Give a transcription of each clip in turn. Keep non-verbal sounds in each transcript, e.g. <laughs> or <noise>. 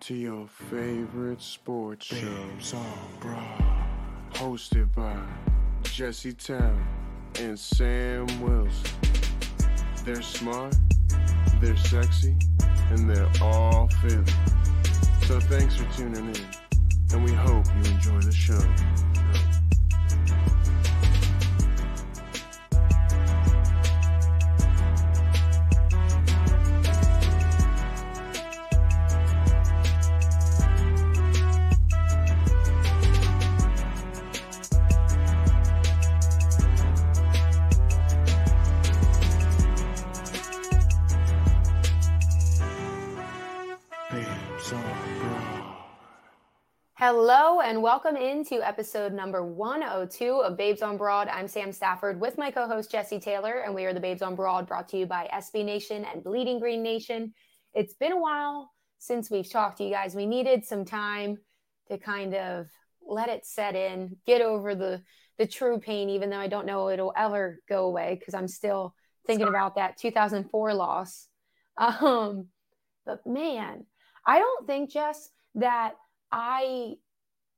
to your favorite sports show, on Broad, hosted by Jesse Town and Sam Wilson. They're smart, they're sexy, and they're all Philly. So thanks for tuning in, and we hope you enjoy the show. Hello and welcome into episode number 102 of Babes on Broad. I'm Sam Stafford with my co-host Jesse Taylor, and we are the Babes on Broad brought to you by SB Nation and Bleeding Green Nation. It's been a while since we've talked to you guys. We needed some time to kind of let it set in, get over the the true pain, even though I don't know it'll ever go away because I'm still thinking about that 2004 loss. <laughs> Um, but man, I don't think, Jess, that I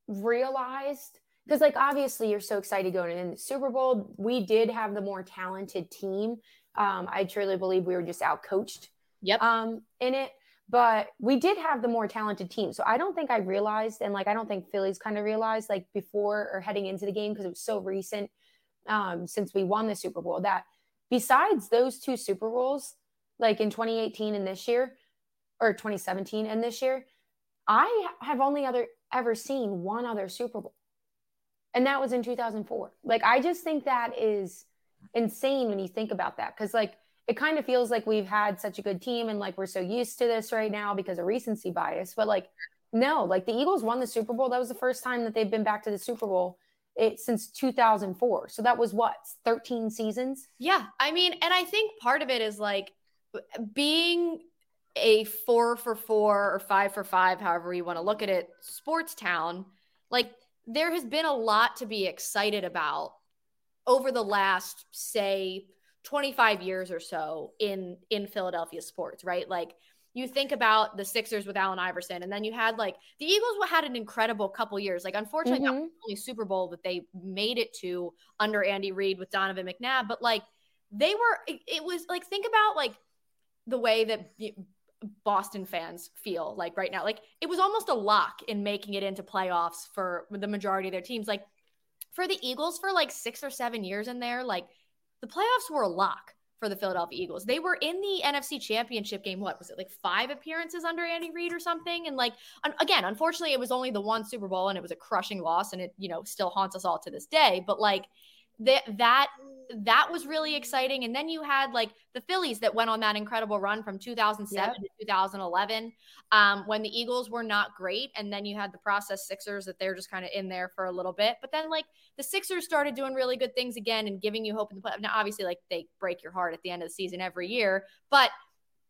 realized because, like, obviously, you're so excited going in the Super Bowl. We did have the more talented team. Um, I truly believe we were just out coached Yep. um, in it, but we did have the more talented team. So I don't think I realized, and like, I don't think Phillies kind of realized, like, before or heading into the game because it was so recent um, since we won the Super Bowl that besides those two Super Bowls, like in 2018 and this year, or 2017 and this year, I have only other ever seen one other Super Bowl, and that was in 2004. Like I just think that is insane when you think about that because like it kind of feels like we've had such a good team and like we're so used to this right now because of recency bias, but like no, like the Eagles won the Super Bowl. That was the first time that they've been back to the Super Bowl it, since 2004. So that was what 13 seasons. Yeah. I mean, and I think part of it is like being a four for four or five for five, however you want to look at it, sports town. Like there has been a lot to be excited about over the last, say, 25 years or so in in Philadelphia sports, right? Like you think about the Sixers with Allen Iverson, and then you had like the Eagles had an incredible couple years. Like, unfortunately, that mm-hmm. was the only Super Bowl that they made it to under Andy Reid with Donovan McNabb. But like, they were, it, it was like, think about like the way that Boston fans feel like right now. Like, it was almost a lock in making it into playoffs for the majority of their teams. Like, for the Eagles, for like six or seven years in there, like the playoffs were a lock for the Philadelphia Eagles. They were in the NFC Championship game. What was it like five appearances under Andy Reid or something? And like un- again, unfortunately, it was only the one Super Bowl and it was a crushing loss, and it you know still haunts us all to this day. But like that that that was really exciting. And then you had like the Phillies that went on that incredible run from 2007 Yep. to 2011 um, when the Eagles were not great. And then you had the process Sixers that they're just kind of in there for a little bit. But then like the Sixers started doing really good things again and giving you hope in the playoffs. Now, obviously, like they break your heart at the end of the season every year, but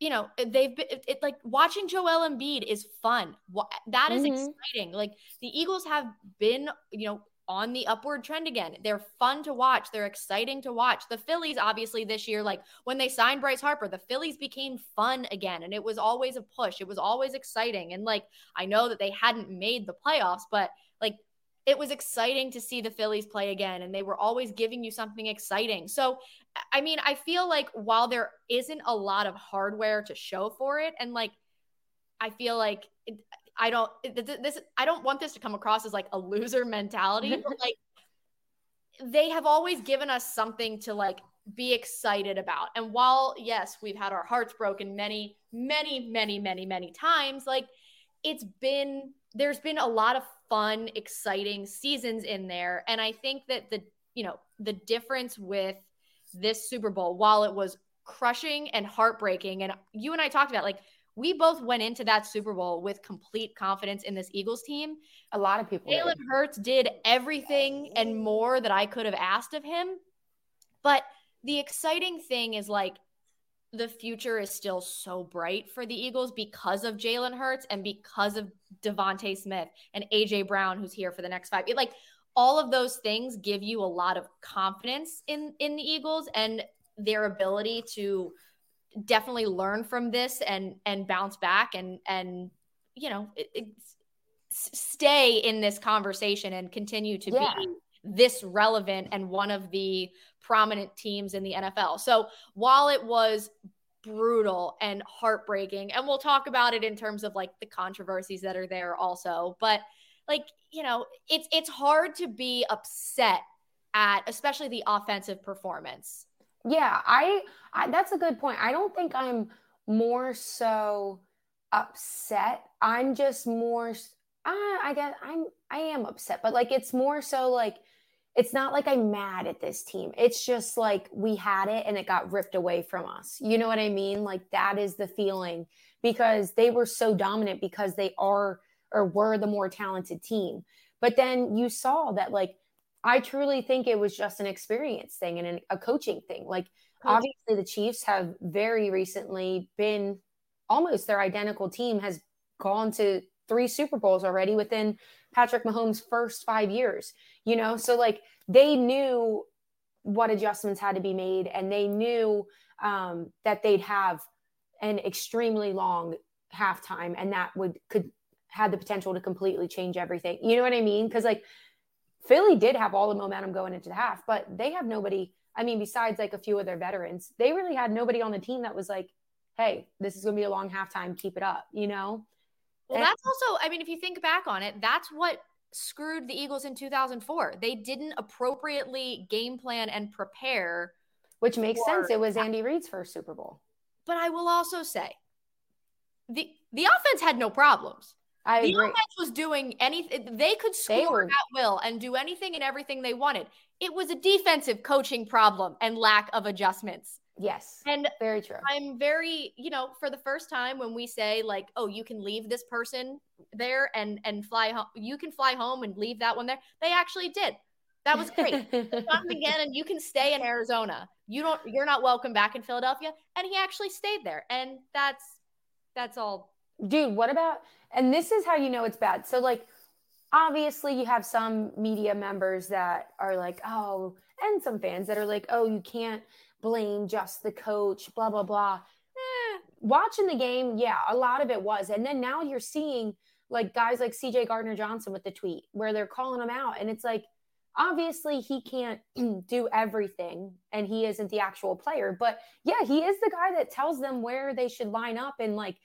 you know they've been it, it- like watching Joel Embiid is fun. That is Mhm. exciting. Like the Eagles have been, you know, on the upward trend again. They're fun to watch. They're exciting to watch. The Phillies, obviously, this year, like when they signed Bryce Harper, the Phillies became fun again. And it was always a push. It was always exciting. And like, I know that they hadn't made the playoffs, but like, it was exciting to see the Phillies play again, and they were always giving you something exciting. So, I mean, I feel like while there isn't a lot of hardware to show for it, and like, I feel like it, I don't this I don't want this to come across as like a loser mentality, <laughs> but like they have always given us something to like be excited about. And while yes, we've had our hearts broken many, many, many, many, many times, like it's been there's been a lot of fun, exciting seasons in there. And I think that the you know, the difference with this Super Bowl, while it was crushing and heartbreaking, and you and I talked about like we both went into that Super Bowl with complete confidence in this Eagles team. A lot of people. Jalen Hurts did everything and more that I could have asked of him. But the exciting thing is like the future is still so bright for the Eagles because of Jalen Hurts and because of DeVonta Smith and AJ Brown, who's here for the next five. It, like all of those things give you a lot of confidence in in the Eagles and their ability to definitely learn from this and and bounce back and and you know it, it, stay in this conversation and continue to yeah. be this relevant and one of the prominent teams in the NFL. So while it was brutal and heartbreaking and we'll talk about it in terms of like the controversies that are there also, but like, you know, it's it's hard to be upset at especially the offensive performance yeah, I, I that's a good point. I don't think I'm more so upset. I'm just more uh, I guess I'm I am upset, but like it's more so like it's not like I'm mad at this team. It's just like we had it and it got ripped away from us. You know what I mean? Like that is the feeling because they were so dominant because they are or were the more talented team. But then you saw that like I truly think it was just an experience thing and an, a coaching thing. Like, obviously, the Chiefs have very recently been almost their identical team has gone to three Super Bowls already within Patrick Mahomes' first five years, you know? So, like, they knew what adjustments had to be made and they knew um, that they'd have an extremely long halftime and that would could had the potential to completely change everything. You know what I mean? Because like Philly did have all the momentum going into the half, but they have nobody. I mean, besides like a few of their veterans, they really had nobody on the team that was like, hey, this is going to be a long halftime. Keep it up, you know? Well, and- that's also, I mean, if you think back on it, that's what screwed the Eagles in 2004. They didn't appropriately game plan and prepare. Which makes sense. It was Andy Reid's first Super Bowl. But I will also say the the offense had no problems. I the agree. offense was doing anything. They could score they at will and do anything and everything they wanted. It was a defensive coaching problem and lack of adjustments. Yes. And very true. I'm very, you know, for the first time when we say like, oh, you can leave this person there and and fly home, you can fly home and leave that one there. They actually did. That was great. Come <laughs> again, and you can stay in Arizona. You don't. You're not welcome back in Philadelphia. And he actually stayed there, and that's that's all. Dude, what about and this is how you know it's bad. So, like, obviously, you have some media members that are like, oh, and some fans that are like, oh, you can't blame just the coach, blah, blah, blah. Eh, watching the game, yeah, a lot of it was. And then now you're seeing like guys like CJ Gardner Johnson with the tweet where they're calling him out. And it's like, obviously he can't <clears throat> do everything and he isn't the actual player but yeah he is the guy that tells them where they should line up and like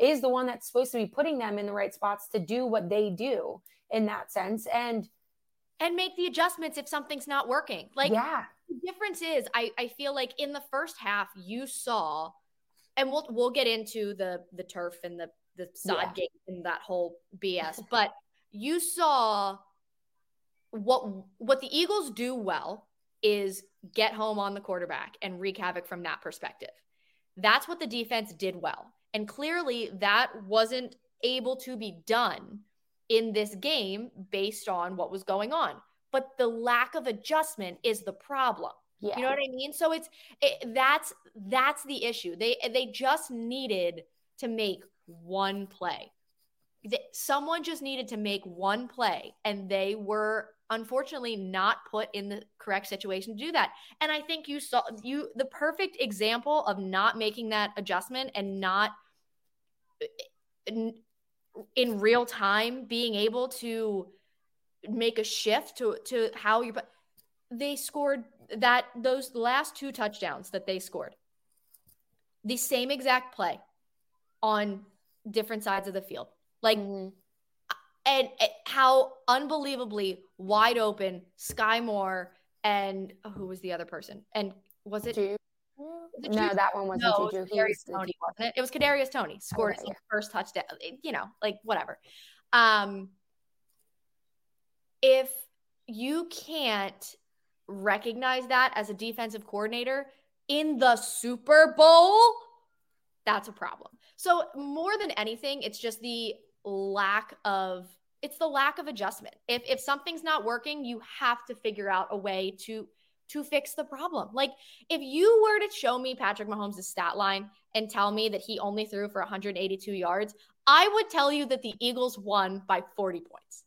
is the one that's supposed to be putting them in the right spots to do what they do in that sense. And and make the adjustments if something's not working. Like yeah. the difference is i i feel like in the first half you saw and we'll we'll get into the the turf and the the sod yeah. gate and that whole bs <laughs> but you saw what what the eagles do well is get home on the quarterback and wreak havoc from that perspective. That's what the defense did well and clearly that wasn't able to be done in this game based on what was going on. But the lack of adjustment is the problem. Yeah. You know what I mean? So it's it, that's that's the issue. They they just needed to make one play. Someone just needed to make one play and they were unfortunately not put in the correct situation to do that. And I think you saw you the perfect example of not making that adjustment and not in, in real time being able to make a shift to to how you they scored that those last two touchdowns that they scored the same exact play on different sides of the field like mm-hmm. and, and, how unbelievably wide open Skyy Moore and oh, who was the other person and was it Juju? No that one wasn't no, Juju. It was Toney, wasn't it? it was Kadarius Toney scored okay, his first touchdown you know like whatever um if you can't recognize that as a defensive coordinator in the Super Bowl, that's a problem. So more than anything, it's just the lack of it's the lack of adjustment. If if something's not working, you have to figure out a way to to fix the problem. Like if you were to show me Patrick Mahomes' stat line and tell me that he only threw for 182 yards, I would tell you that the Eagles won by 40 points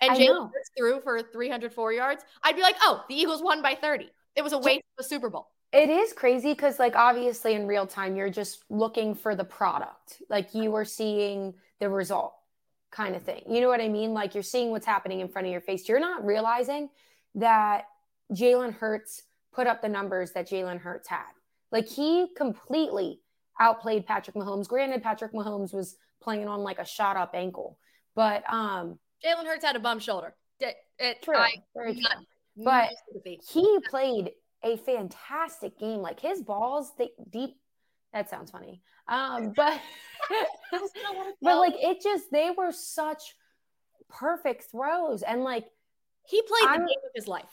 and Jalen threw for 304 yards, I'd be like, oh, the Eagles won by 30. It was a waste of the Super Bowl. It is crazy because, like, obviously in real time, you're just looking for the product. Like, you are seeing the result kind of thing. You know what I mean? Like, you're seeing what's happening in front of your face. You're not realizing that Jalen Hurts put up the numbers that Jalen Hurts had. Like, he completely outplayed Patrick Mahomes. Granted, Patrick Mahomes was playing on like a shot up ankle, but um, Jalen Hurts had a bum shoulder. It, it, true, I, true. but he played a fantastic game. Like his balls, they deep. That sounds funny. Um, <laughs> but <laughs> but like it just they were such perfect throws and like he played I'm, the game of his life.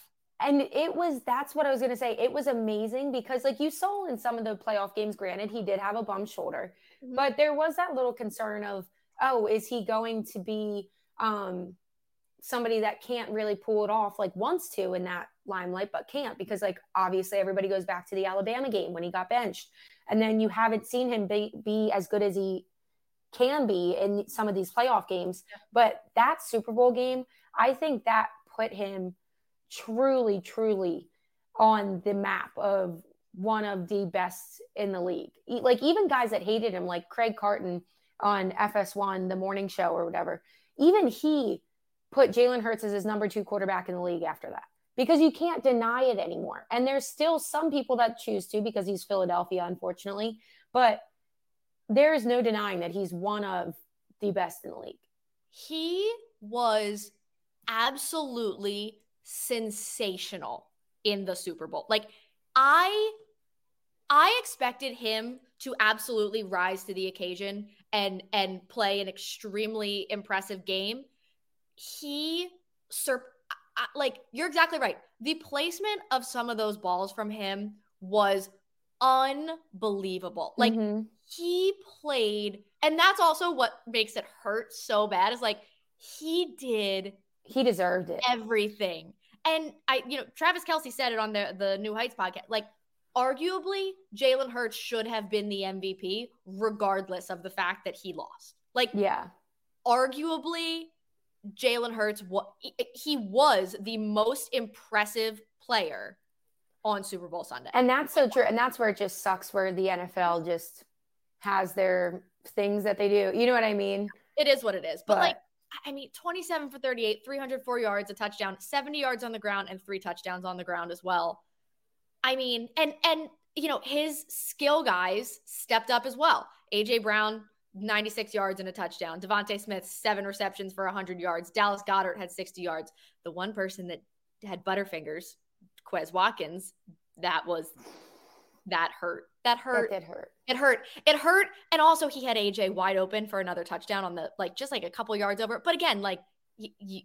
And it was that's what I was gonna say. It was amazing because like you saw in some of the playoff games, granted, he did have a bum shoulder, mm-hmm. but there was that little concern of, oh, is he going to be um, somebody that can't really pull it off, like wants to in that limelight, but can't because, like, obviously everybody goes back to the Alabama game when he got benched. And then you haven't seen him be, be as good as he can be in some of these playoff games. But that Super Bowl game, I think that put him truly, truly on the map of one of the best in the league. Like even guys that hated him, like Craig Carton on FS1, the morning show or whatever, even he put Jalen Hurts as his number two quarterback in the league after that because you can't deny it anymore. And there's still some people that choose to because he's Philadelphia, unfortunately. But there is no denying that he's one of the best in the league. He was absolutely sensational in the Super Bowl. Like I I expected him to absolutely rise to the occasion and and play an extremely impressive game. He sur- like you're exactly right. The placement of some of those balls from him was unbelievable. Like mm-hmm. he played and that's also what makes it hurt so bad is like he did he deserved it. Everything. And I, you know, Travis Kelce said it on the the New Heights podcast. Like arguably Jalen Hurts should have been the MVP regardless of the fact that he lost. Like, yeah, arguably Jalen Hurts, what he was the most impressive player on Super Bowl Sunday. And that's so true. And that's where it just sucks where the NFL just has their things that they do. You know what I mean? It is what it is. But, but like, I mean, 27 for 38, 304 yards, a touchdown, 70 yards on the ground, and three touchdowns on the ground as well. I mean, and and you know, his skill guys stepped up as well. AJ Brown 96 yards and a touchdown. DeVonta Smith, seven receptions for 100 yards. Dallas Goedert had 60 yards. The one person that had Butterfingers, Quez Watkins, that was that hurt. That hurt. That did hurt. It hurt. It hurt. And also, he had AJ wide open for another touchdown on the like just like a couple yards over. But again, like you, you,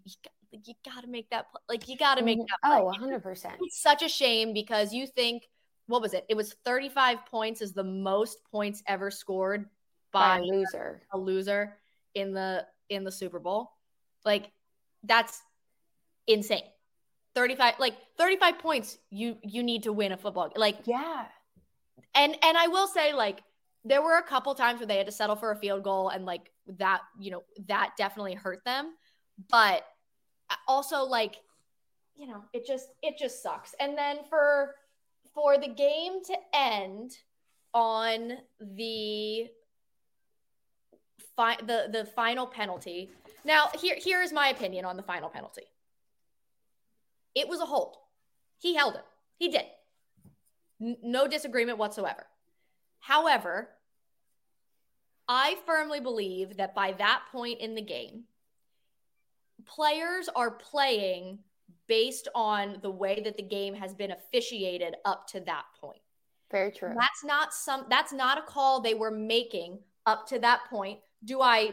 you got to make that like you got to make mm-hmm. that. Play. Oh, 100%. It's such a shame because you think what was it? It was 35 points is the most points ever scored by, by a loser. A loser in the in the Super Bowl. Like that's insane. 35 like 35 points you you need to win a football like yeah and and i will say like there were a couple times where they had to settle for a field goal and like that you know that definitely hurt them but also like you know, it just it just sucks. And then for for the game to end on the fi- the the final penalty. Now, here here is my opinion on the final penalty. It was a hold. He held it. He did. N- no disagreement whatsoever. However, I firmly believe that by that point in the game, players are playing based on the way that the game has been officiated up to that point. Very true. That's not some that's not a call they were making up to that point. Do I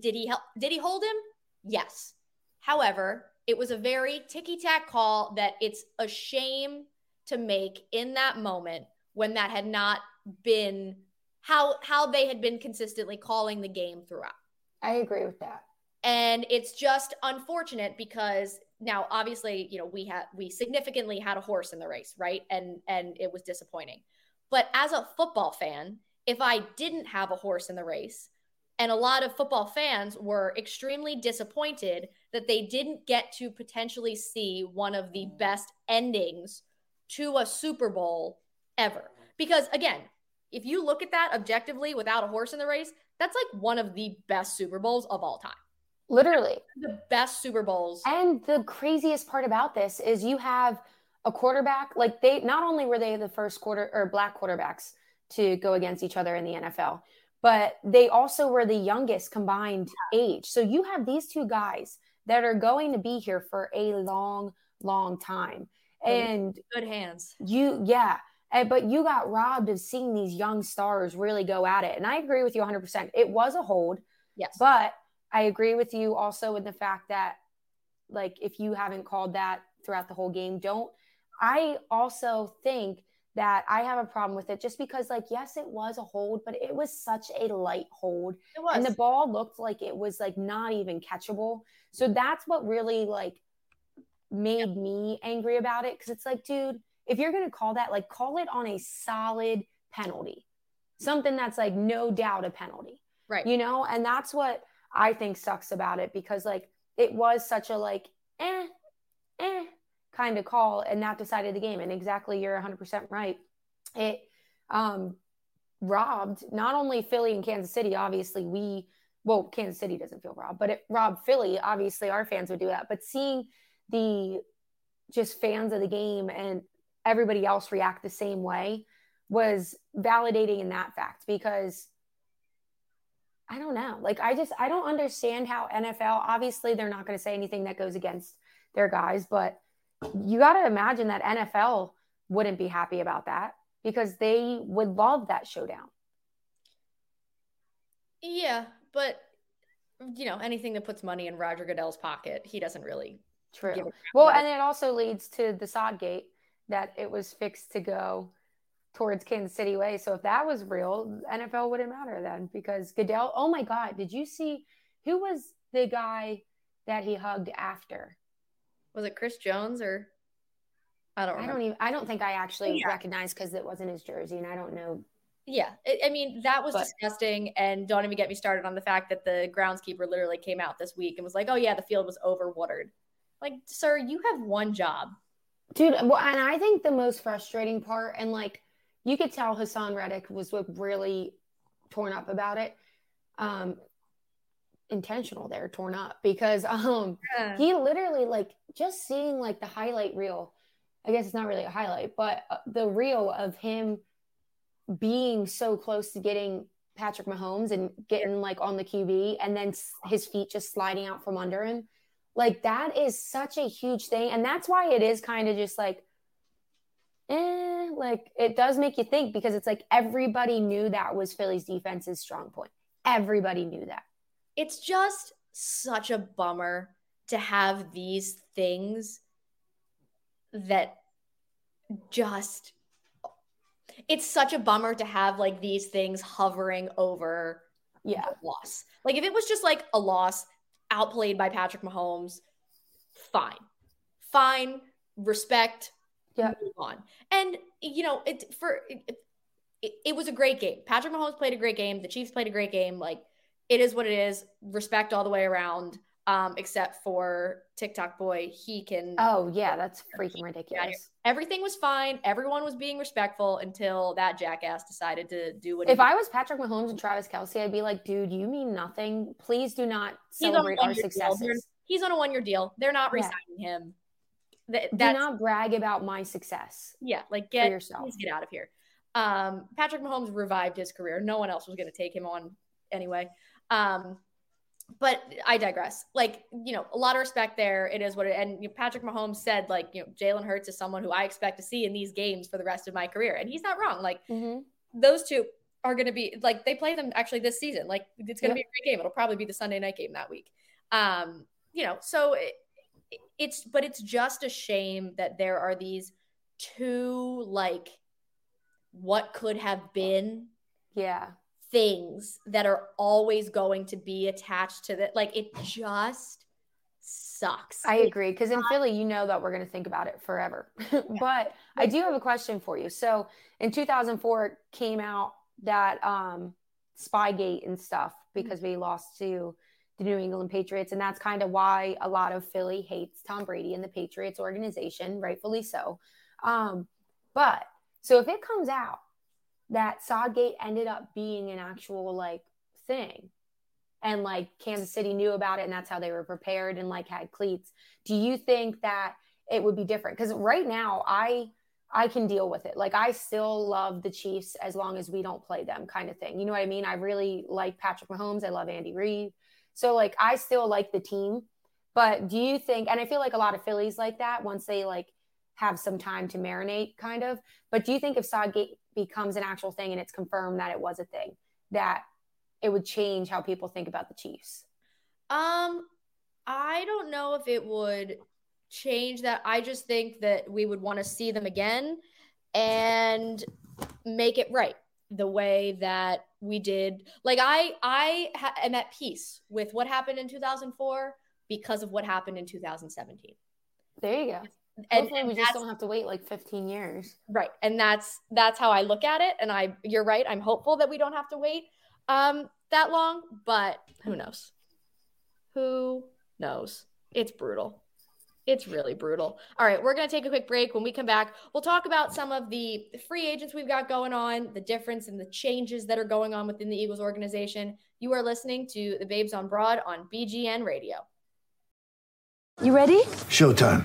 did he help did he hold him? Yes. However, it was a very ticky-tack call that it's a shame to make in that moment when that had not been how how they had been consistently calling the game throughout. I agree with that. And it's just unfortunate because now obviously, you know, we had we significantly had a horse in the race, right? And and it was disappointing. But as a football fan, if I didn't have a horse in the race, and a lot of football fans were extremely disappointed that they didn't get to potentially see one of the best endings to a Super Bowl ever. Because again, if you look at that objectively without a horse in the race, that's like one of the best Super Bowls of all time. Literally. The best Super Bowls. And the craziest part about this is you have a quarterback, like they not only were they the first quarter or black quarterbacks to go against each other in the NFL, but they also were the youngest combined age. So you have these two guys that are going to be here for a long, long time. And good hands. You, yeah. And, but you got robbed of seeing these young stars really go at it. And I agree with you 100%. It was a hold. Yes. But I agree with you also with the fact that, like, if you haven't called that throughout the whole game, don't. I also think that I have a problem with it just because, like, yes, it was a hold, but it was such a light hold. It was. And the ball looked like it was, like, not even catchable. So that's what really, like, made me angry about it. Cause it's like, dude, if you're going to call that, like, call it on a solid penalty, something that's, like, no doubt a penalty. Right. You know? And that's what I think sucks about it because, like, it was such a, like, eh, eh kind of call and that decided the game and exactly you're 100% right it um robbed not only philly and kansas city obviously we well kansas city doesn't feel robbed but it robbed philly obviously our fans would do that but seeing the just fans of the game and everybody else react the same way was validating in that fact because I don't know. Like I just I don't understand how NFL obviously they're not going to say anything that goes against their guys, but you got to imagine that NFL wouldn't be happy about that because they would love that showdown. Yeah, but you know, anything that puts money in Roger Goodell's pocket, he doesn't really. True. Well, and it also leads to the Sodgate that it was fixed to go towards Kansas City way. So if that was real, NFL wouldn't matter then because Goodell. Oh my God, did you see who was the guy that he hugged after? Was it Chris Jones or? I don't. Remember. I don't even. I don't think I actually yeah. recognized because it wasn't his jersey, and I don't know. Yeah, I mean that was but, disgusting, and don't even get me started on the fact that the groundskeeper literally came out this week and was like, "Oh yeah, the field was overwatered." Like, sir, you have one job, dude. Well, and I think the most frustrating part, and like you could tell Haason Reddick was really torn up about it. Um, intentional there, torn up because um yeah. he literally like just seeing like the highlight reel. I guess it's not really a highlight, but uh, the reel of him being so close to getting Patrick Mahomes and getting like on the QB and then his feet just sliding out from under him. Like that is such a huge thing. And that's why it is kind of just like, eh, like it does make you think because it's like everybody knew that was Philly's defense's strong point. Everybody knew that. It's just such a bummer to have these things that just it's such a bummer to have like these things hovering over yeah loss. Like if it was just like a loss outplayed by Patrick Mahomes, fine. Fine, respect, yeah. move on. And you know, it for it, it, it was a great game. Patrick Mahomes played a great game. The Chiefs played a great game. Like it is what it is. Respect all the way around. Um, except for TikTok boy. He can. Oh yeah, that's freaking ridiculous. Everything was fine. Everyone was being respectful until that jackass decided to do what. If I was Patrick Mahomes and Travis Kelce, I'd be like, dude, you mean nothing. Please do not celebrate our successes. He's on a one-year deal. They're not resigning yeah. him. Th- do not brag about my success. Yeah, like get yourself. Please get out of here. Um, Patrick Mahomes revived his career. No one else was going to take him on anyway. Um, but I digress. Like, you know, a lot of respect there. It is what it and you know, Patrick Mahomes said, like, you know, Jalen Hurts is someone who I expect to see in these games for the rest of my career. And he's not wrong. Like mm-hmm. those two are gonna be like they play them actually this season. Like it's gonna yep. be a great game. It'll probably be the Sunday night game that week. Um, you know, so it, it's but it's just a shame that there are these two like what could have been yeah things that are always going to be attached to that. Like it just sucks. I agree. Because in Philly, you know that we're going to think about it forever. <laughs> but I do have a question for you. So in 2004, it came out that um, Spygate and stuff because we lost to the New England Patriots. And that's kind of why a lot of Philly hates Tom Brady and the Patriots organization, rightfully so. Um, but so if it comes out that Sodgate ended up being an actual like thing. And like Kansas City knew about it and that's how they were prepared and like had cleats. Do you think that it would be different? Because right now I I can deal with it. Like I still love the Chiefs as long as we don't play them kind of thing. You know what I mean? I really like Patrick Mahomes. I love Andy Reid. So like I still like the team. But do you think and I feel like a lot of Phillies like that once they like have some time to marinate kind of. But do you think if Sodgate becomes an actual thing and it's confirmed that it was a thing, that it would change how people think about the Chiefs? Um, I don't know if it would change that. I just think that we would want to see them again and make it right the way that we did. Like I, I ha- am at peace with what happened in 2004 because of what happened in 2017. There you go and, Hopefully we just don't have to wait like 15 years. Right. And that's that's how I look at it. And I you're right. I'm hopeful that we don't have to wait um that long, but who knows? Who knows? It's brutal. It's really brutal. All right, we're going to take a quick break. When we come back, we'll talk about some of the free agents we've got going on, the difference and the changes that are going on within the Eagles organization. You are listening to the Babes on Broad on BGN Radio. You ready? Showtime.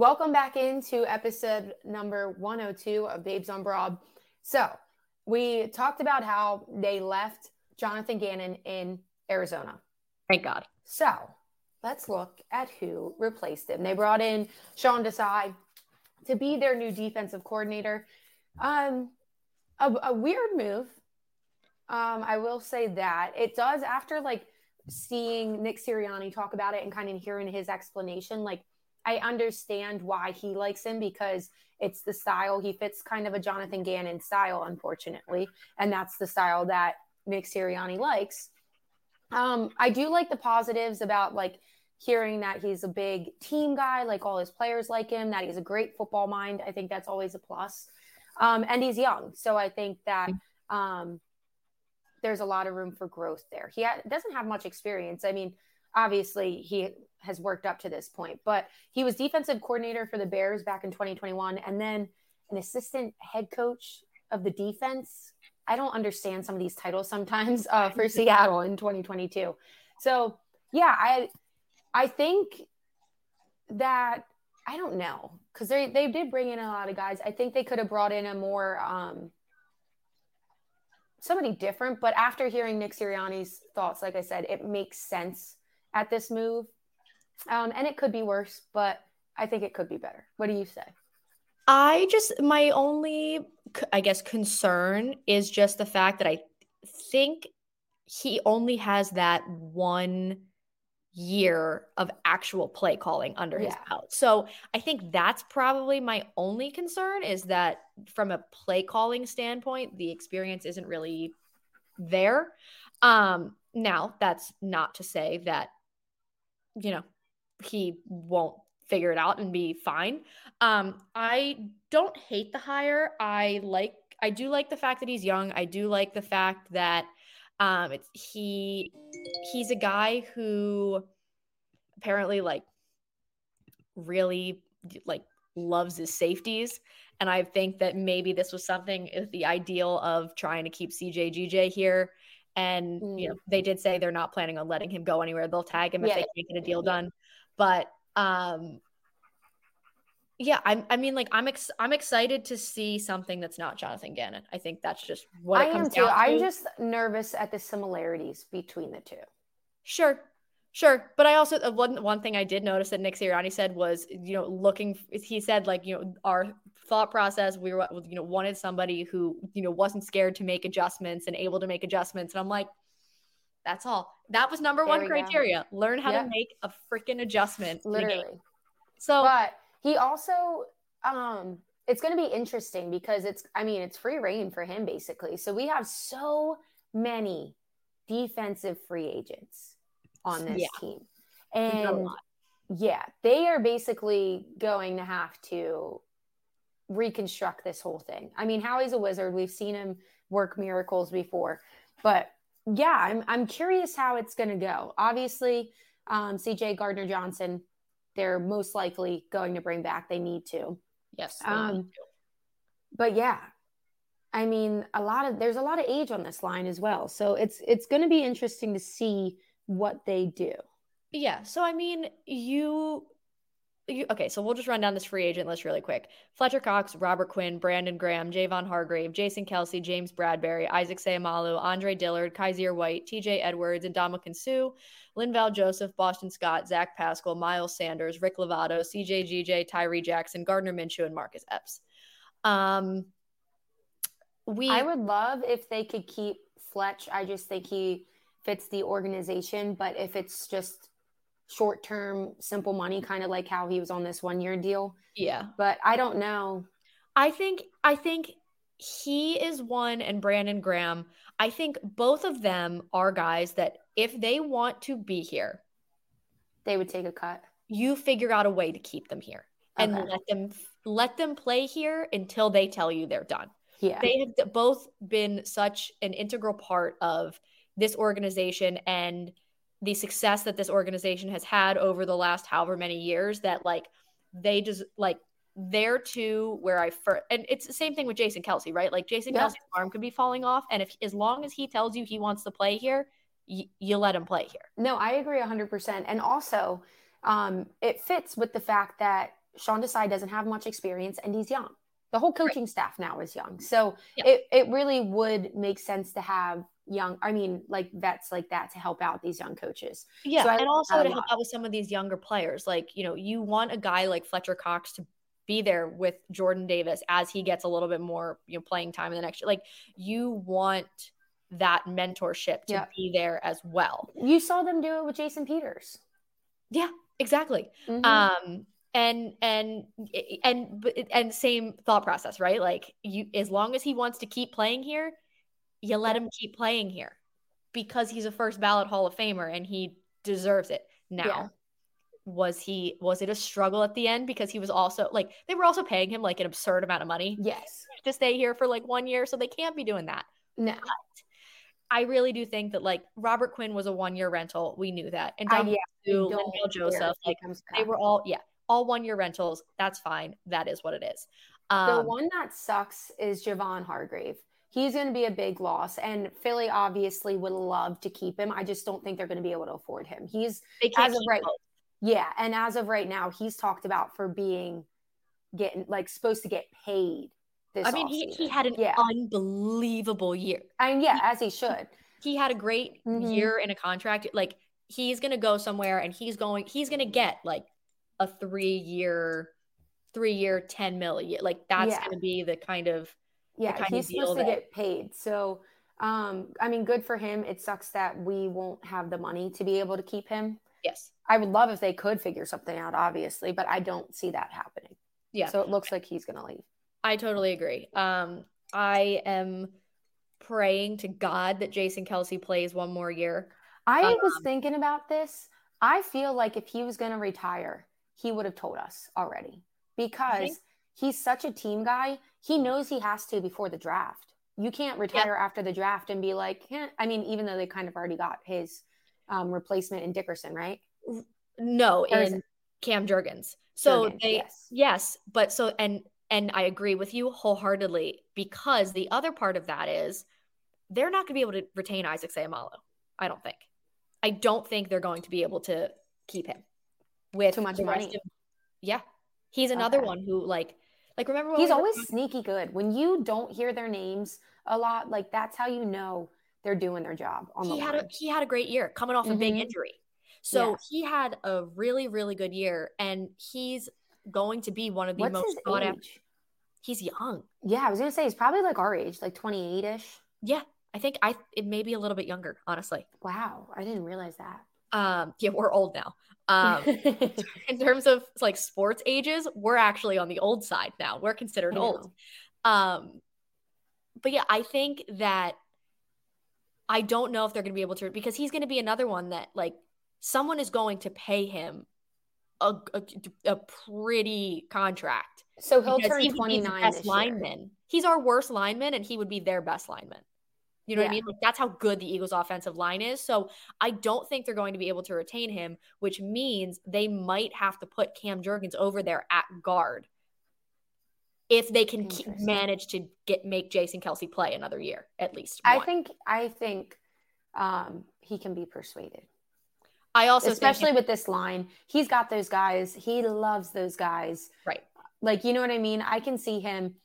Welcome back into episode number 102 of Babes on Broad. So, we talked about how they left Jonathan Gannon in Arizona. Thank God. So, let's look at who replaced him. They brought in Sean Desai to be their new defensive coordinator. Um, a, a weird move. Um, I will say that it does after like seeing Nick Sirianni talk about it and kind of hearing his explanation, like I understand why he likes him because it's the style he fits kind of a Jonathan Gannon style, unfortunately, and that's the style that Nick Sirianni likes. Um, I do like the positives about like hearing that he's a big team guy, like all his players like him, that he's a great football mind. I think that's always a plus. Um, and he's young, so I think that um, there's a lot of room for growth there. He ha- doesn't have much experience. I mean, obviously he has worked up to this point. But he was defensive coordinator for the Bears back in 2021 and then an assistant head coach of the defense. I don't understand some of these titles sometimes uh, for <laughs> Seattle in 2022. So yeah, I I think that I don't know because they they did bring in a lot of guys. I think they could have brought in a more um somebody different. But after hearing Nick Sirianni's thoughts, like I said, it makes sense at this move. Um, and it could be worse, but I think it could be better. What do you say? I just my only I guess concern is just the fact that I think he only has that one year of actual play calling under his belt. So I think that's probably my only concern is that from a play calling standpoint, the experience isn't really there. Um now that's not to say that you know he won't figure it out and be fine. Um I don't hate the hire. I like I do like the fact that he's young. I do like the fact that um it's he he's a guy who apparently like really like loves his safeties. And i think that maybe this was something is the ideal of trying to keep cjgj here. And you know they did say they're not planning on letting him go anywhere. They'll tag him if they can't get a deal done but um yeah I'm, i mean like i'm ex- i'm excited to see something that's not jonathan gannon i think that's just what I it comes am too. down I'm just nervous at the similarities between the two. Sure. Sure. But I also uh, one one thing I did notice that Nick Sirianni said was, you know, looking he said like, you know, our thought process, we were you know, wanted somebody who, you know, wasn't scared to make adjustments and able to make adjustments. And I'm like, that's all. That was number There one we go. criteria. Learn how Yeah. to make a freaking adjustment. in a game. Literally. So but he also um it's going to be interesting because it's i mean it's free reign for him basically so we have so many defensive free agents on this Yeah. team and yeah they are basically going to have to reconstruct this whole thing i mean howie's a wizard we've seen him work miracles before but yeah i'm, I'm curious how it's going to go obviously um, cj gardner johnson they're most likely going to bring back. They need to. yes. they need Um, to. but yeah, I mean, a lot of there's a lot of age on this line as well. So it's it's going to be interesting to see what they do. Yeah. So I mean, you, you okay. So we'll just run down this free agent list really quick. Fletcher Cox, Robert Quinn, Brandon Graham, Javon Hargrave, Jason Kelce, James Bradberry, Isaac Seumalo, Andre Dillard, Kyzir White, TJ Edwards, and Ndamukong Suh, Linval Joseph, Boston Scott, Zach Pascal, Miles Sanders, Rick Lovato, CJ GJ, Tyree Jackson, Gardner Minshew, and Marcus Epps. Um, we I would love if they could keep Fletch. I just think he fits the organization. But if it's just short term, simple money, kind of like how he was on this one year deal. yeah. But I don't know. I think I think he is one and Brandon Graham. I think both of them are guys that if they want to be here, They would take a cut. you figure out a way to keep them here and Okay. let them let them play here until they tell you they're done. Yeah. They have both been such an integral part of this organization and the success that this organization has had over the last however many years that like they just like they're two where I first and it's the same thing with Jason Kelce, right? Like Jason Yeah. Kelce's arm could be falling off, and if as long as he tells you he wants to play here, y- you let him play here. No, I agree 100%. And also, um, it fits with the fact that Sean Desai doesn't have much experience and he's young. The whole coaching staff now is young. So Yeah. it, it really would make sense to have young, I mean, like vets like that to help out these young coaches. Yeah, So and also to help out with some of these younger players, like you know, you want a guy like Fletcher Cox to be there with Jordan Davis as he gets a little bit more you know playing time in the next year. Like you want that mentorship to Yeah. be there as well. You saw them do it with Jason Peters. Yeah, exactly. Mhm. um and and and but- and same thought process right like you as long as he wants to keep playing here you let him keep playing here because he's a first ballot hall of famer and he deserves it now Yeah. was he was it a struggle at the end because he was also like they were also paying him like an absurd amount of money yes. to stay here for like one year so they can't be doing that No. I really do think that like Robert Quinn was a one year rental. We knew that. And Dominic yeah, I don't care Joseph, like they were all yeah, all one year rentals. That's fine. That is what it is. The Um, one that sucks is Javon Hargrave he's going to be a big loss. And Philly obviously would love to keep him. I just don't think they're going to be able to afford him. He's as of right, yeah, and as of right now, he's talked about for being getting like supposed to get paid. This I mean, he, he had an yeah. unbelievable year. I mean, yeah, he, as he should. He had a great mm-hmm. year in a contract. Like he's going to go somewhere and he's going. He's going to get like a three year, three year, ten million. Like that's yeah. going to be the kind of yeah. He's supposed to get paid. So, um, I mean, good for him. It sucks that we won't have the money to be able to keep him. Yes, I would love if they could figure something out, obviously, but I don't see that happening. Yeah. So it looks like he's going to leave. I totally agree. Um, I am praying to God that Jason Kelce plays one more year. I um, was thinking about this. I feel like if he was going to retire, he would have told us already because he's such a team guy. He knows he has to before the draft. You can't retire yep. after the draft and be like, eh. I mean, even though they kind of already got his um, replacement in Dickerson, right? No, in Cam Jurgens. So Jurgens, they yes. yes, but so and and I agree with you wholeheartedly because the other part of that is they're not going to be able to retain Isaac Seumalo. I don't think. I don't think they're going to be able to keep him with too much money. Of, yeah, he's another okay. one who like like remember he's always were- sneaky good. When you don't hear their names a lot, like that's how you know they're doing their job. On he the had line. a he had a great year coming off mm-hmm. a big mm-hmm. injury. So yeah. he had a really, really good year, and he's going to be one of the What's most sought after. He's young. Yeah, I was gonna say he's probably like our age, like twenty eight ish. Yeah, I think I it may be a little bit younger, honestly. Wow, I didn't realize that. Um, <laughs> yeah, we're old now. Um, <laughs> in terms of like sports ages, we're actually on the old side now. We're considered old. Um, but yeah, I think that I don't know if they're going to be able to because he's going to be another one that like someone is going to pay him a, a, a pretty contract. So he'll turn 29 best lineman. Year. He's our worst lineman and he would be their best lineman. You know yeah. what I mean? Like that's how good the Eagles offensive line is. So I don't think they're going to be able to retain him, which means they might have to put Cam Jurgens over there at guard if they can keep, manage to get make Jason Kelce play another year at least. One. I think I think um, he can be persuaded. I also especially with this line, he's got those guys. He loves those guys. Right. Like you know what I mean? I can see him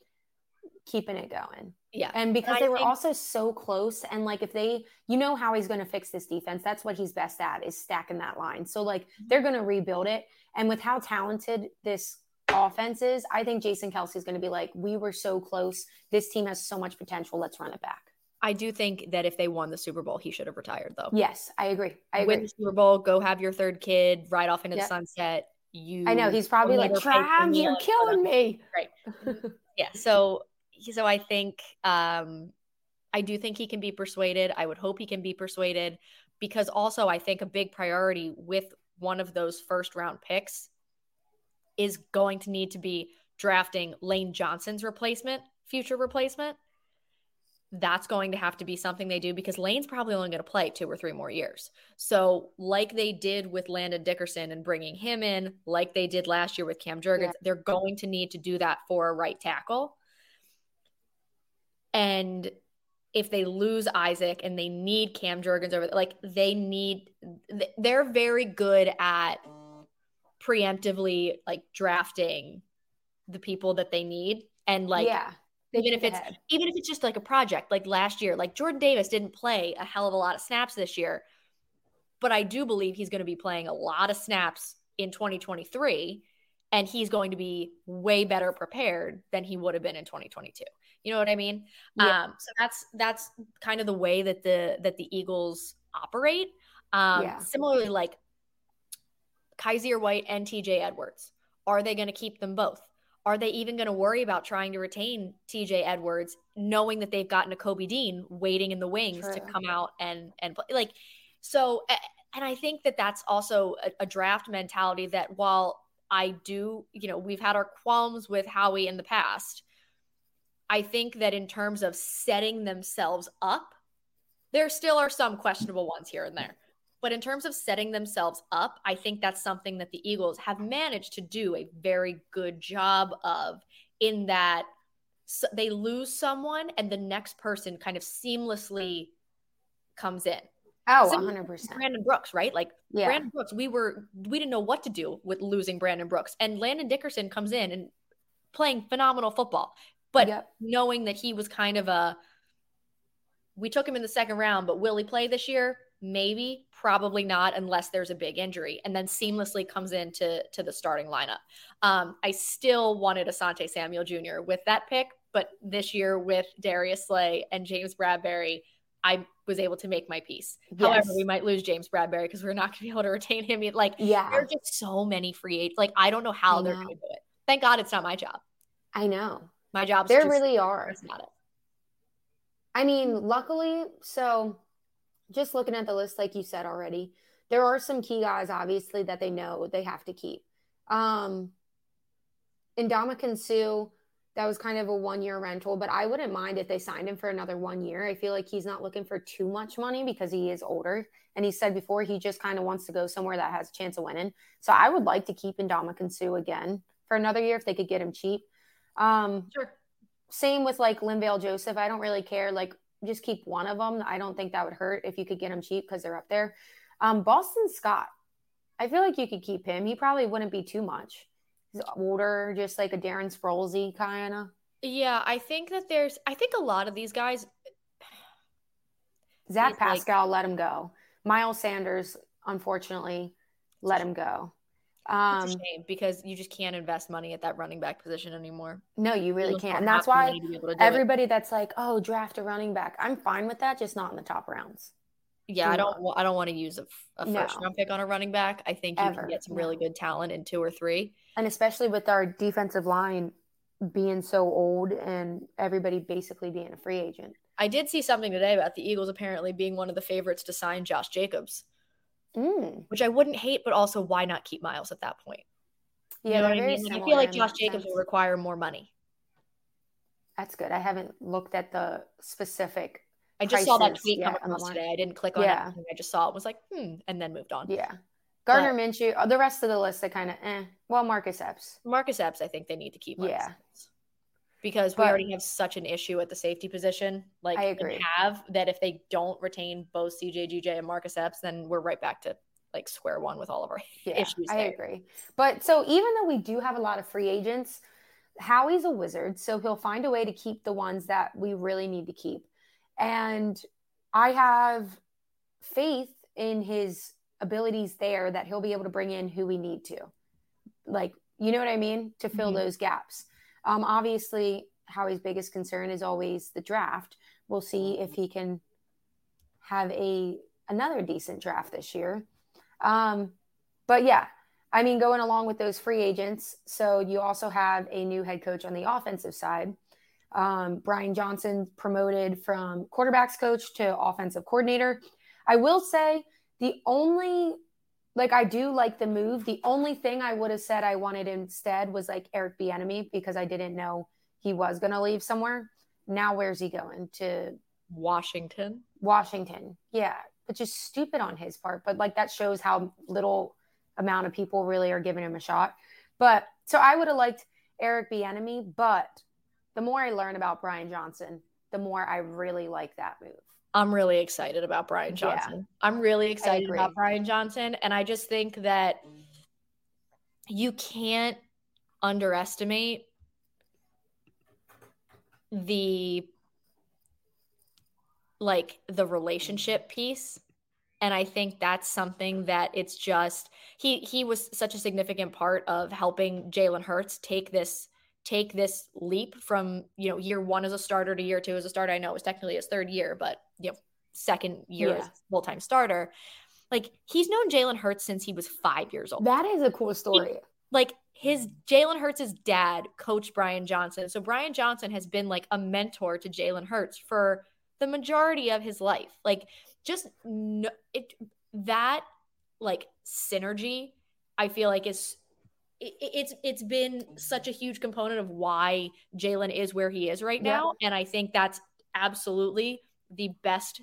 keeping it going. Yeah. And because and they were think- also so close and like if they you know how he's going to fix this defense. That's what he's best at is stacking that line. So like mm-hmm. they're going to rebuild it and with how talented this offense is, I think Jason Kelce is going to be like we were so close. This team has so much potential. Let's run it back. I do think that if they won the Super Bowl, he should have retired though. Yes, I agree. I agree. Win the Super Bowl, go have your third kid, ride off into yep. the sunset. You I know he's probably like, Trav, you're killing me. Right. <laughs> yeah. So so I think um I do think he can be persuaded. I would hope he can be persuaded because also I think a big priority with one of those first round picks is going to need to be drafting Lane Johnson's replacement, future replacement that's going to have to be something they do because Lane's probably only going to play two or three more years. So, like they did with Landon Dickerson and bringing him in, like they did last year with Cam Jurgens, yeah. they're going to need to do that for a right tackle. And if they lose Isaac and they need Cam Jurgens over, like they need, they're very good at preemptively like drafting the people that they need and like yeah even if it's ahead. even if it's just like a project like last year like jordan davis didn't play a hell of a lot of snaps this year but i do believe he's going to be playing a lot of snaps in 2023 and he's going to be way better prepared than he would have been in 2022 you know what i mean yeah. um so that's that's kind of the way that the that the eagles operate um yeah. similarly like Kyzir White and tj edwards are they going to keep them both are they even going to worry about trying to retain TJ Edwards, knowing that they've got Kobe Dean waiting in the wings True. to come out and and play? Like, so, and I think that that's also a, a draft mentality that while I do, you know, we've had our qualms with Howie in the past. I think that in terms of setting themselves up, there still are some questionable ones here and there. But in terms of setting themselves up, I think that's something that the Eagles have managed to do a very good job of in that they lose someone and the next person kind of seamlessly comes in. Oh, Same 100%. Brandon Brooks, right? Like Yeah. Brandon Brooks, we were we didn't know what to do with losing Brandon Brooks, and Landon Dickerson comes in and playing phenomenal football, but Yep. knowing that he was kind of a, we took him in the second round, but will he play this year? Maybe, probably not, unless there's a big injury, and then seamlessly comes into to the starting lineup. Um, I still wanted Asante Samuel Jr. with that pick, but this year with Darius Slay and James Bradberry, I was able to make my peace. However, we might lose James Bradberry because we're not going to be able to retain him. Like, Yeah. there are just so many free agents. Like, I don't know how I they're going to do it. Thank God it's not my job. I know. My job's There really are. stress about it. I mean, luckily, so just looking at the list, like you said already, there are some key guys, obviously, that they know they have to keep. Um, Ndamukong Suh, that was kind of a one year rental, but I wouldn't mind if they signed him for another one year. I feel like he's not looking for too much money because he is older. And he said before he just kind of wants to go somewhere that has a chance of winning. So I would like to keep Ndamukong Suh again for another year if they could get him cheap. Um, Sure. same with like Linval Joseph. I don't really care. Like, just keep one of them. I don't think that would hurt if you could get them cheap because they're up there. Um, Boston Scott, I feel like you could keep him. He probably wouldn't be too much. He's older, just like a Darren Sproulsy kind of. Yeah, I think that there's, I think a lot of these guys, Zach He's like- Pascal, let him go. Miles Sanders, unfortunately, let him go. Um, it's a shame because you just can't invest money at that running back position anymore. no, you You really don't can't. And that's why money to be able to do it. everybody that's like, oh, draft a running back. I'm fine with that, just not in the top rounds. Yeah, I do don't. I don't want to use a, No. first round pick on a running back. I think you Ever, can get some really good talent in two or three. And especially with our defensive line being so old and everybody basically being a free agent. I did see something today about the Eagles apparently being one of the favorites to sign Josh Jacobs, Mm. which I wouldn't hate, but also why not keep Miles at that point? You Yeah, know what I mean? I feel like Josh Jacobs sense. will require more money. That's good. I haven't looked at the specific. I just saw that tweet come across today. I didn't click on Yeah. it. I just saw it. Was like, hmm, and then moved on. Yeah. Gardner Minshew, uh, the rest of the list, I kind of, eh. Well, Marcus Epps. Marcus Epps, I think they need to keep. Marcus Yeah. Epps. Because we already have such an issue at the safety position, like I agree. have that if they don't retain both CJ, GJ, and Marcus Epps, then we're right back to like square one with all of our <laughs> Yeah, issues. I agree. But so even though we do have a lot of free agents, Howie's a wizard, so he'll find a way to keep the ones that we really need to keep. And I have faith in his abilities there that he'll be able to bring in who we need to. Like, you know what I mean? To fill Mhm. those gaps. Um, obviously, Howie's biggest concern is always the draft. We'll see if he can have a another decent draft this year. Um, but yeah, I mean, going along with those free agents, so you also have a new head coach on the offensive side. Um, Brian Johnson promoted from quarterbacks coach to offensive coordinator. I will say the only, like, I do like the move. The only thing I would have said I wanted instead was like Eric Bieniemy because I didn't know he was going to leave somewhere. Now, where's he going to Washington. Washington? Yeah, which is stupid on his part, but like that shows how little amount of people really are giving him a shot. But so I would have liked Eric Bieniemy, but the more I learn about Brian Johnson, the more I really like that move. I'm really excited about Brian Yeah. Johnson. I'm really excited about Brian Johnson. And I just think that you can't underestimate the like the relationship piece and i think that's something that it's just he he was such a significant part of helping jalen hurts take this take this leap from you know year one as a starter to year two as a starter i know it was technically his third year but you know second year Yeah. full-time starter like he's known jalen hurts since he was five years old That is a cool story. like his Jalen Hurts' dad coached Brian Johnson. So Brian Johnson has been like a mentor to Jalen Hurts for the majority of his life. Like just no, it that like synergy I feel like is it, it's it's been such a huge component of why Jalen is where he is right Yeah. now and I think that's absolutely the best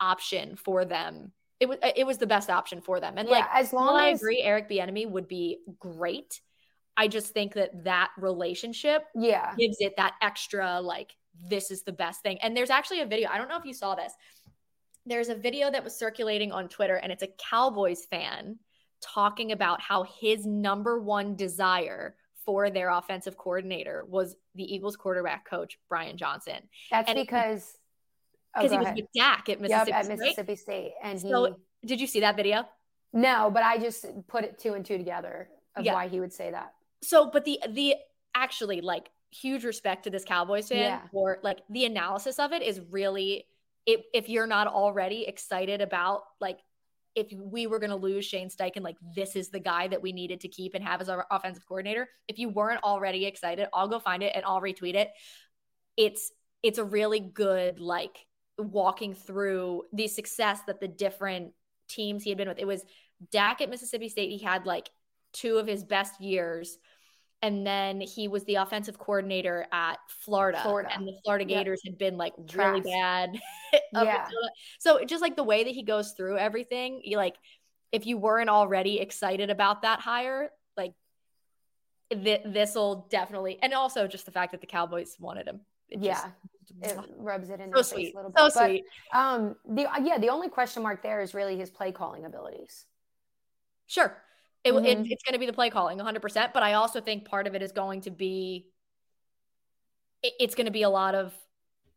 option for them. It was it was the best option for them. And yeah, like as long as I agree Eric Bieniemy would be great. I just think that that relationship Yeah. gives it that extra like this is the best thing. And there's actually a video. I don't know if you saw this. There's a video that was circulating on Twitter and it's a Cowboys fan talking about how his number one desire for their offensive coordinator was the Eagles quarterback coach Brian Johnson. That's And it- Oh, because oh, he was ahead. with Dak at Mississippi. Yep, at State. Mississippi State, and he, did you see that video? no, but I just put it two and two together of Yeah. why he would say that. so but the the actually like huge respect to this cowboys fan Yeah. for like the analysis of it is really if if you're not already excited about like if we were going to lose Shane Steichen, like this is the guy that we needed to keep and have as our offensive coordinator. If you weren't already excited, I'll go find it and I'll retweet it. It's it's a really good like walking through the success that the different teams he had been with. It was Dak at Mississippi State. He had like two of his best years. And then he was the offensive coordinator at Florida. Florida. And the Florida Yep. Gators had been like really bad. <laughs> Yeah. So just like the way that he goes through everything, you like if you weren't already excited about that hire, like th- this will definitely, and also just the fact that the Cowboys wanted him. It just- Yeah, it rubs it in so sweet, a little bit. so But, sweet. Um, the yeah, the only question mark there is really his play calling abilities. Sure. It, it, Mhm. it's going to be the play calling 100%. But I also think part of it is going to be, it, it's going to be a lot of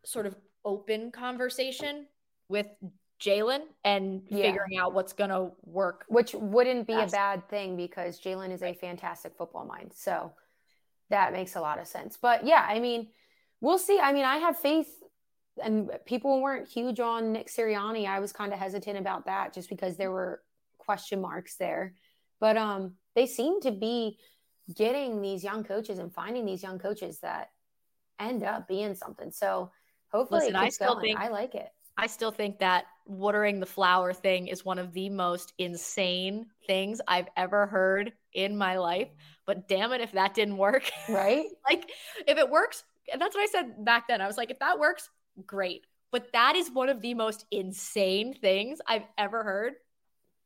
sort of open conversation with Jalen and Yeah. figuring out what's going to work. which wouldn't be Yes. a bad thing because Jalen is a fantastic football mind. So that makes a lot of sense. But yeah, I mean, we'll see. I mean, I have faith, and people weren't huge on Nick Sirianni. I was kind of hesitant about that just because there were question marks there. But um, they seem to be getting these young coaches and finding these young coaches that end up being something. So hopefully Listen, I still going. think- I like it. I still think that watering the flower thing is one of the most insane things I've ever heard in my life. But damn it, if that didn't work, <laughs> Right? like if it works, and that's what I said back then. I was like, if that works, great. But that is one of the most insane things I've ever heard.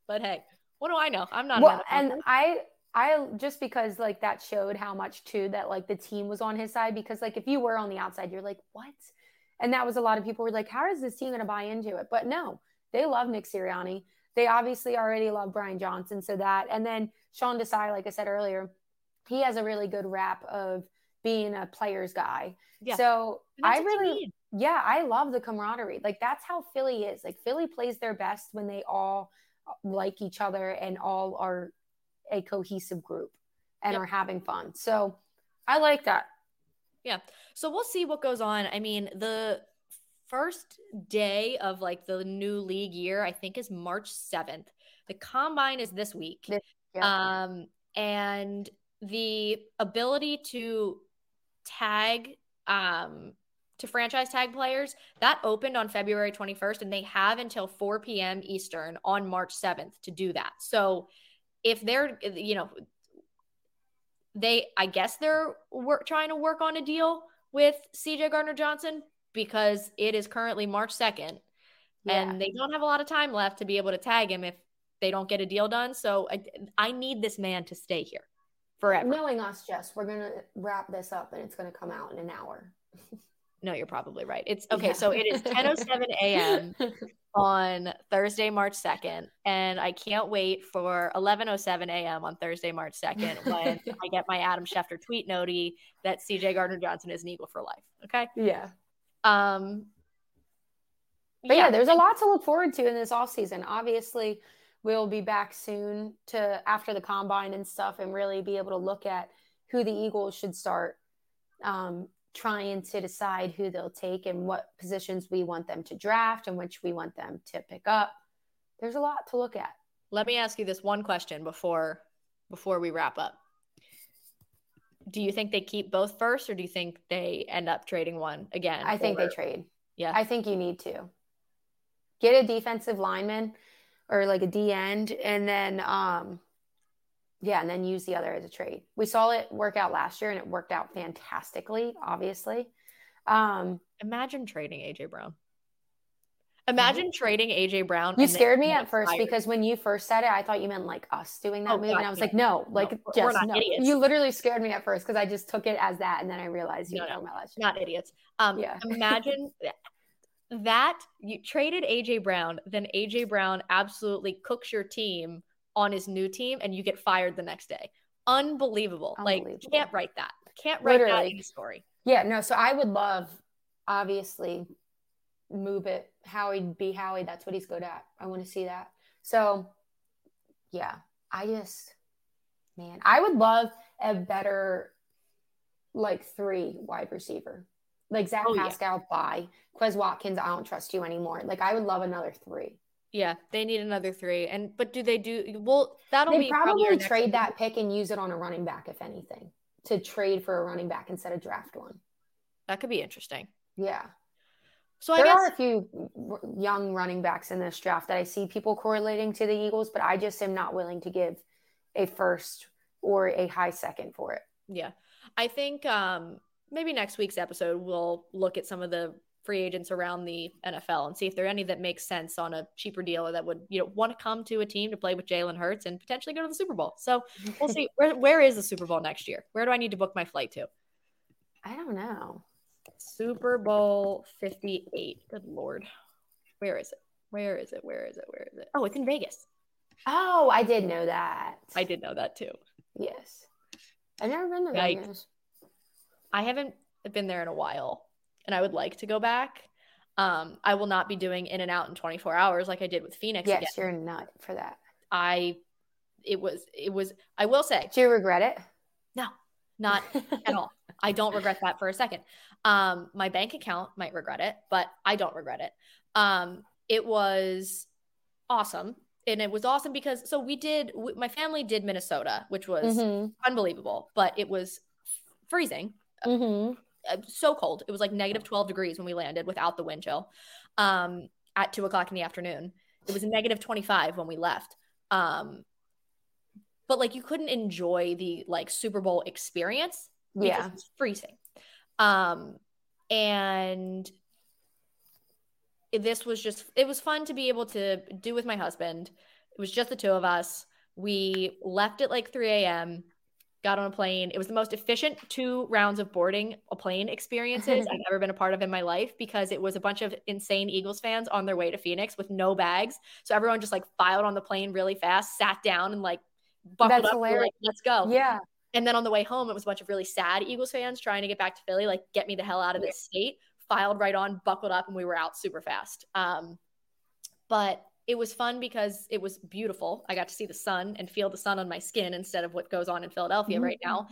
But hey, what do I know? I'm not. well and i i just because like that showed how much too that like the team was on his side because like if you were on the outside you're like what and that was a lot of people were like how is this team going to buy into it but no they love nick sirianni they obviously already love brian johnson so that and then sean desai like i said earlier he has a really good rap of being a player's guy Yeah. so i really yeah, I love the camaraderie. Like that's how Philly is. Like Philly plays their best when they all uh, like each other and all are a cohesive group and Yep. are having fun. So I like that. Yeah. So we'll see what goes on. I mean, the first day of like the new league year, I think is March 7th. The combine is this week. This- yeah. Um, and the ability to tag um to franchise tag players that opened on February 21st and they have until 4 p.m. Eastern on March 7th to do that. So if they're you know they I guess they're work, trying to work on a deal with CJ Gardner Johnson because it is currently March 2nd Yeah. and they don't have a lot of time left to be able to tag him if they don't get a deal done. So I, I need this man to stay here forever. Knowing us, Jess, we're gonna wrap this up and it's gonna come out in an hour. <laughs> No, you're probably right. It's okay. Yeah. So it is 10:07 a.m. <laughs> on Thursday, March 2nd, and I can't wait for 11:07 a.m. on Thursday, March 2nd when <laughs> I get my Adam Schefter tweet noti that CJ Gardner Johnson is an Eagle for life. Okay. yeah. Um. But yeah. there's a lot to look forward to in this off season. Obviously, we'll be back soon to after the combine and stuff, and really be able to look at who the Eagles should start um, trying to decide who they'll take and what positions we want them to draft and which we want them to pick up. There's a lot to look at. Let me ask you this one question before before we wrap up. Do you think they keep both first, or do you think they end up trading one again? I think or- they trade. Yeah, I think you need to get a defensive lineman or like a D end, and then um, yeah, and then use the other as a trade. We saw it work out last year, and it worked out fantastically. Obviously, um, imagine trading AJ Brown. Imagine trading AJ Brown. You scared me at first fired. because when you first said it, I thought you meant like us doing that Oh, move, God, and I was no. like, no, like we're just no. idiots. You literally scared me at first because I just took it as that, and then I realized you No, were no, talking about that shit. not idiots. Um, Yeah. <laughs> imagine that you traded AJ Brown, then AJ Brown absolutely cooks your team on his new team, and you get fired the next day. Unbelievable! Like can't write that. Can't write that Literally. in a story. Yeah, no. So I would love, obviously, move it. Howie be Howie. That's what he's good at. I want to see that. So, yeah, I just, man, I would love a better, like three wide receiver, like Zach Oh, yeah. Pascal. Bye, Quez Watkins. I don't trust you anymore. Like I would love another three. Yeah, they need another three. And but do they do? Well, that'll They be probably probably trade that pick and use it on a running back, if anything, to trade for a running back instead of draft one. That could be interesting. Yeah. So I there guess are a few young running backs in this draft that I see people correlating to the Eagles, but I just am not willing to give a first or a high second for it. Yeah. I think um maybe next week's episode we'll look at some of the free agents around the NFL and see if there are any that make sense on a cheaper deal or that would, you know, want to come to a team to play with Jalen Hurts and potentially go to the Super Bowl. So we'll see. <laughs> Where where is the Super Bowl next year? Where do I need to book my flight to? I don't know. Super Bowl 58. Good lord. Where is it? Where is it? Where is it? Where is it? Oh, it's in Vegas. Oh, I did know that. I did know that too. Yes. I've never been to. Vegas. I haven't been there in a while and I would like to go back. Um, I will not be doing in and out in 24 hours like I did with Phoenix Yes, again. you're a nut for that. I it was it was I will say Do you regret it? no, not at all. <laughs> I don't regret that for a second. Um, my bank account might regret it, but I don't regret it. Um, it was awesome. And it was awesome because so we did w- my family did Minnesota, which was Mm-hmm. unbelievable, but it was freezing Mm-hmm. uh, so cold. It was like negative 12 degrees when we landed without the wind chill um, at two o'clock in the afternoon. It was negative 25 when we left. Um, but like you couldn't enjoy the like Super Bowl experience Yeah. it was freezing. Um, and this was just, it was fun to be able to do with my husband. It was just the two of us. We left at like 3 a.m got on a plane. It was the most efficient two rounds of boarding a plane experiences <laughs> I've ever been a part of in my life because it was a bunch of insane Eagles fans on their way to Phoenix with no bags. So everyone just like filed on the plane really fast, sat down and like buckled That's up, hilarious. like, let's go. Yeah. And then on the way home, it was a bunch of really sad Eagles fans trying to get back to Philly, like get me the hell out of this state. Filed right on, buckled up, and we were out super fast. Um, but it was fun because it was beautiful. I got to see the sun and feel the sun on my skin instead of what goes on in Philadelphia right now.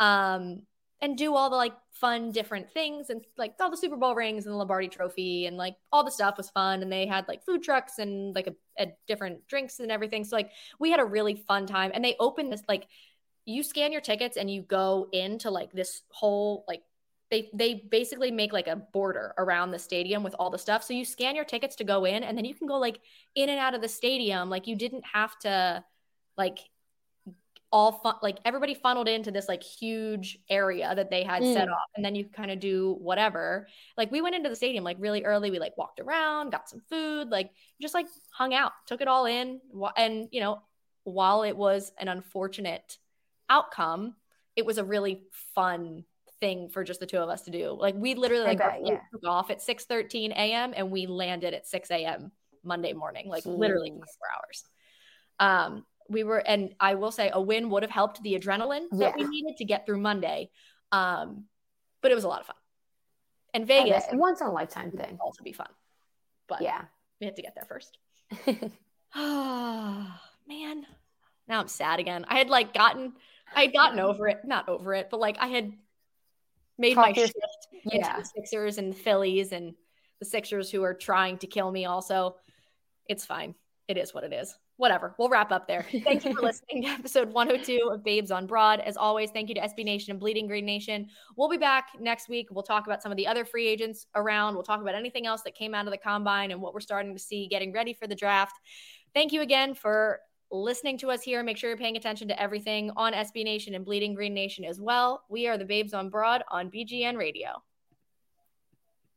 Um, and do all the like fun different things and like all the Super Bowl rings and the Lombardi trophy and like all the stuff was fun. And they had like food trucks and like a, a different drinks and everything. So like we had a really fun time. And they opened this like you scan your tickets and you go into like this whole like they they basically make like a border around the stadium with all the stuff. So you scan your tickets to go in and then you can go like in and out of the stadium. Like you didn't have to like all fun like everybody funneled into this like huge area that they had set Mm. off and then you kind of do whatever like we went into the stadium like really early we like walked around got some food like just like hung out took it all in and you know while it was an unfortunate outcome it was a really fun thing for just the two of us to do like we literally like bet, yeah. took off at 6 13 a.m and we landed at 6 a.m monday morning like literally Jeez. 24 hours um we were and i will say a win would have helped the adrenaline that we needed to get through monday um but it was a lot of fun and vegas and Once in a lifetime thing. also be fun but Yeah. we had to get there first Oh <laughs> man. Now I'm sad again. I had like gotten I had gotten over it. Not over it, but like I had made my your- shift into yeah. the Sixers and the Phillies and the Sixers who are trying to kill me also. It's fine. It is what it is. Whatever. We'll wrap up there. Thank you for <laughs> listening to episode 102 of Babes on Broad. As always, thank you to SB Nation and Bleeding Green Nation. We'll be back next week. We'll talk about some of the other free agents around. We'll talk about anything else that came out of the combine and what we're starting to see getting ready for the draft. Thank you again for listening to us here. Make sure you're paying attention to everything on SB Nation and Bleeding Green Nation as well. We are the Babes on Broad on BGN Radio.